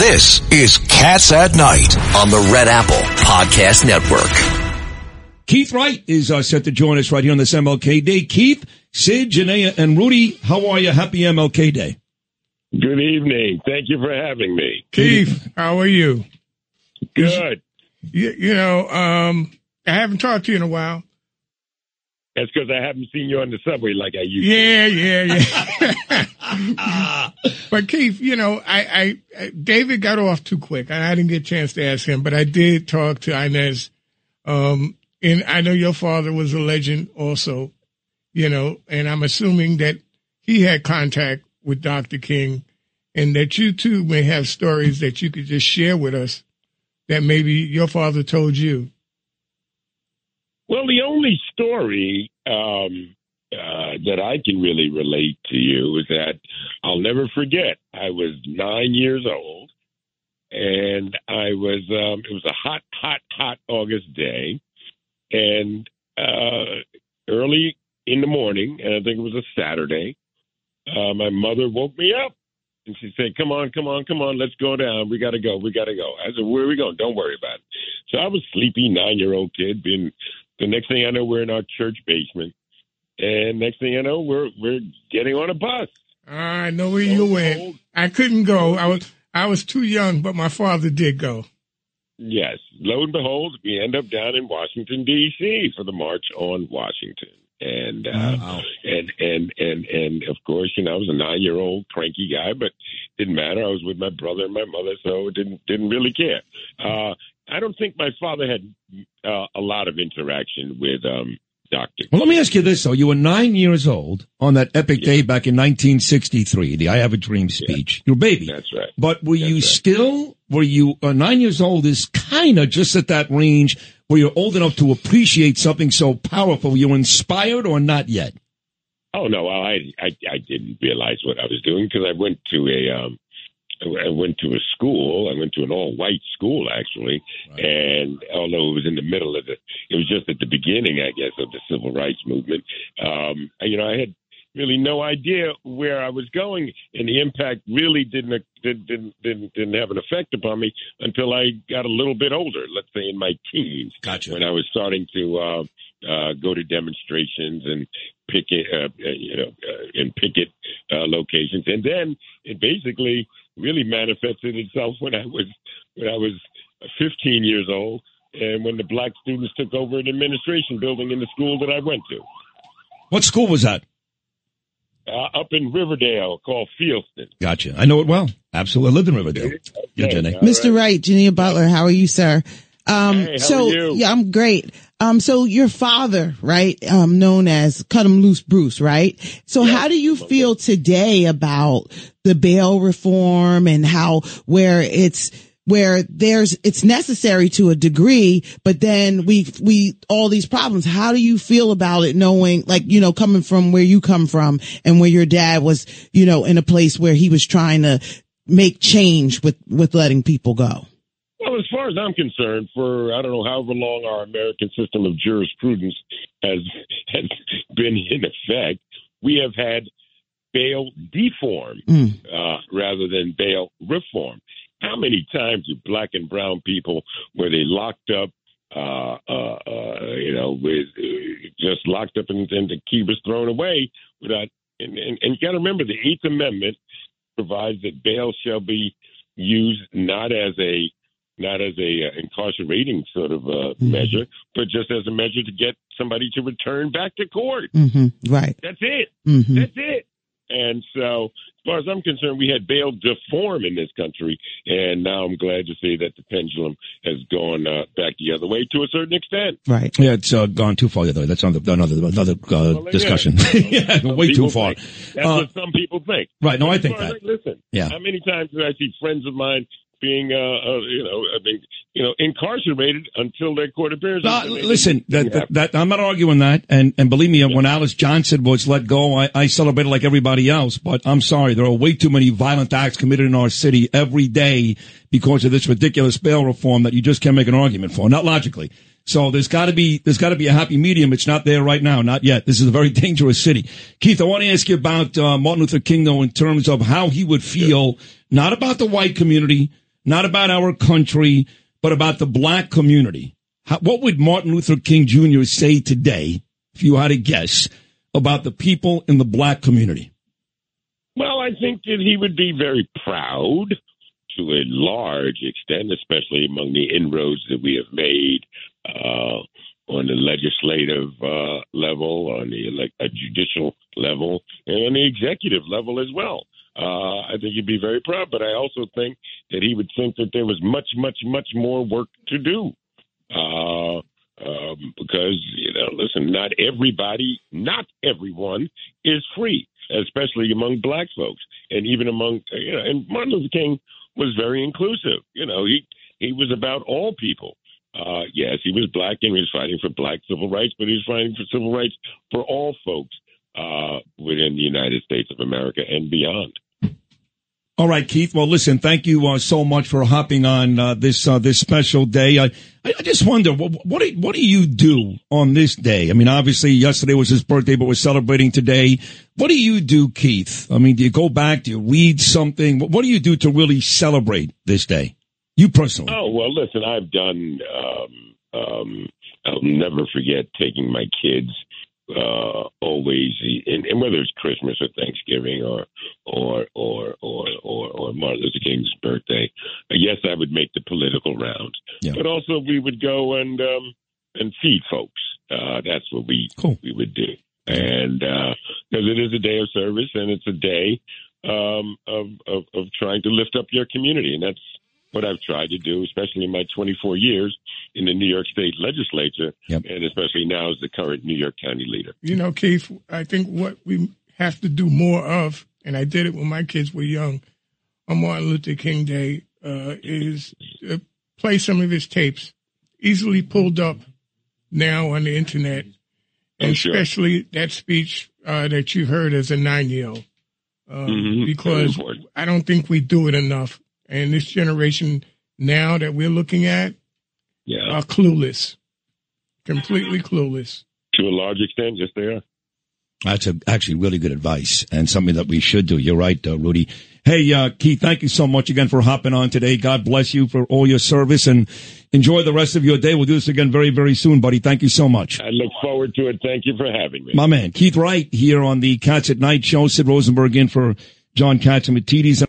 This is Cats at Night on the Red Apple Podcast Network. Keith Wright is uh, set to join us right here on this MLK Day. Keith, Sid, Janaea, and Rudy, how are you? Happy MLK Day. Good evening. Thank you for having me. Keith, how are you? Good. You, you know, um, I haven't talked to you in a while. That's because I haven't seen you on the subway like I used to. Yeah, yeah, yeah. but Keith, you know, I, I, David got off too quick. I didn't get a chance to ask him, but I did talk to Inez. Um, and I know your father was a legend also, you know, and I'm assuming that he had contact with Dr. King and that you too may have stories that you could just share with us that maybe your father told you. Well, the only story um, uh, that I can really relate to you is that I'll never forget. I was nine years old, and I was. Um, it was a hot, hot, hot August day, and uh, early in the morning, and I think it was a Saturday. Uh, my mother woke me up and she said, Come on, come on, come on, let's go down. We got to go. We got to go. I said, Where are we going? Don't worry about it. So I was sleepy, nine year old kid, being the next thing I know, we're in our church basement, and next thing I know, we're we're getting on a bus. I know where you went. I couldn't go. I was I was too young, but my father did go. Yes, lo and behold, we end up down in Washington D.C. for the March on Washington, and uh, wow. and and and and of course, you know, I was a nine-year-old cranky guy, but didn't matter. I was with my brother and my mother, so it didn't didn't really care. Uh, I don't think my father had uh, a lot of interaction with um, Dr. Well, let me ask you this, though. You were nine years old on that epic yeah. day back in 1963, the I Have a Dream speech. Yeah. Your baby. That's right. But were That's you right. still, were you, uh, nine years old is kind of just at that range where you're old enough to appreciate something so powerful. Were you inspired or not yet? Oh, no. I, I, I didn't realize what I was doing because I went to a, um, I went to a school. I went to an all-white school actually, right. and although it was in the middle of the, it was just at the beginning, I guess, of the civil rights movement. Um, you know, I had really no idea where I was going, and the impact really didn't didn't didn't didn't have an effect upon me until I got a little bit older. Let's say in my teens, gotcha. when I was starting to uh, uh, go to demonstrations and picket, uh, you know, uh, in picket uh, locations, and then it basically really manifested itself when I was when I was 15 years old, and when the black students took over an administration building in the school that I went to. What school was that? Uh, up in Riverdale, called Fieldston. Gotcha. I know it well. Absolutely, I lived in Riverdale. Yeah, Jenny. Mr. Right. Wright, Jania Butler, how are you, sir? Um, hey, so you? yeah, I'm great. Um, so your father, right, um, known as Cut 'em Loose Bruce, right? So Yeah. how do you feel today about the bail reform and how where it's where there's it's necessary to a degree, but then we we all these problems. How do you feel about it knowing like, you know, coming from where you come from and where your dad was, you know, in a place where he was trying to make change with with letting people go? Well, far as I'm concerned, for I don't know however long our American system of jurisprudence has has been in effect, we have had bail deform Mm. uh, rather than bail reform. How many times do black and brown people were they locked up? Uh, uh, uh, you know, with uh, just locked up and, and the key was thrown away without. And, and, and you got to remember, the Eighth Amendment provides that bail shall be used not as a not as a uh, incarcerating sort of uh, Mhm. measure, but just as a measure to get somebody to return back to court. hmm Right. That's it. hmm That's it. And so, as far as I'm concerned, we had bail deform in this country, and now I'm glad to see that the pendulum has gone uh, back the other way to a certain extent. Right. Yeah, it's uh, gone too far the other way. That's another another another uh, Well, yeah. discussion. yeah, way too far. think- That's Uh, what some people think. right. No, I think that. I- listen, Yeah. how many times do I see friends of mine being, uh, uh, you know, being, you know, incarcerated until their court appearance? Uh, listen, that, that, that I'm not arguing that, and and believe me, when Alice Johnson was let go, I, I celebrated like everybody else. But I'm sorry, there are way too many violent acts committed in our city every day because of this ridiculous bail reform that you just can't make an argument for, not logically. So there's got to be there's got to be a happy medium. It's not there right now, not yet. This is a very dangerous city. Keith, I want to ask you about uh, Martin Luther King, though, in terms of how he would feel, not about the white community, not about our country, but about the black community. How, what would Martin Luther King Jr. say today, if you had to guess, about the people in the black community? Well, I think that he would be very proud to a large extent, especially among the inroads that we have made uh, on the legislative uh, level, on the uh, judicial level, and on the executive level as well. Uh, I think he'd be very proud, but I also think that he would think that there was much, much, much more work to do. Uh, um, because you know, listen, not everybody, not everyone is free, especially among black folks, and even among you know. And Martin Luther King was very inclusive. You know, he he was about all people. Uh, yes, he was black and he was fighting for black civil rights, but he was fighting for civil rights for all folks uh, within the United States of America and beyond. All right, Keith. Well, listen, thank you uh, so much for hopping on uh, this uh, this special day. I I just wonder what what do, what do you do on this day? I mean, obviously yesterday was his birthday, but we're celebrating today. What do you do, Keith? I mean, do you go back? Do you read something? What do you do to really celebrate this day? You personally? Oh well, listen, I've done. Um, um, I'll never forget taking my kids uh, always, and, and, whether it's Christmas or Thanksgiving or or or or or, or Martin Luther King's birthday, yes, I would make the political rounds, yeah. but also we would go and um, and feed folks. Uh, that's what we cool. we would do, and because uh, it is a day of service and it's a day um, of, of of trying to lift up your community, and that's what I've tried to do, especially in my 24 years in the New York State legislature, yep. and especially now as the current New York County leader. You know, Keith, I think what we have to do more of, and I did it when my kids were young on Martin Luther King Day, uh, is uh, play some of his tapes, easily pulled up now on the internet, and sure. especially that speech uh, that you heard as a nine year old. Uh, mm-hmm. Because I don't think we do it enough and this generation now that we're looking at yeah. are clueless, completely clueless. To a large extent, yes, they are. That's a, actually really good advice and something that we should do. You're right, uh, Rudy. Hey, uh, Keith, thank you so much again for hopping on today. God bless you for all your service and enjoy the rest of your day. We'll do this again very, very soon, buddy. Thank you so much. I look forward to it. Thank you for having me. My man, Keith Wright here on the Cats at Night show. Sid Rosenberg in for John Catsimatidis.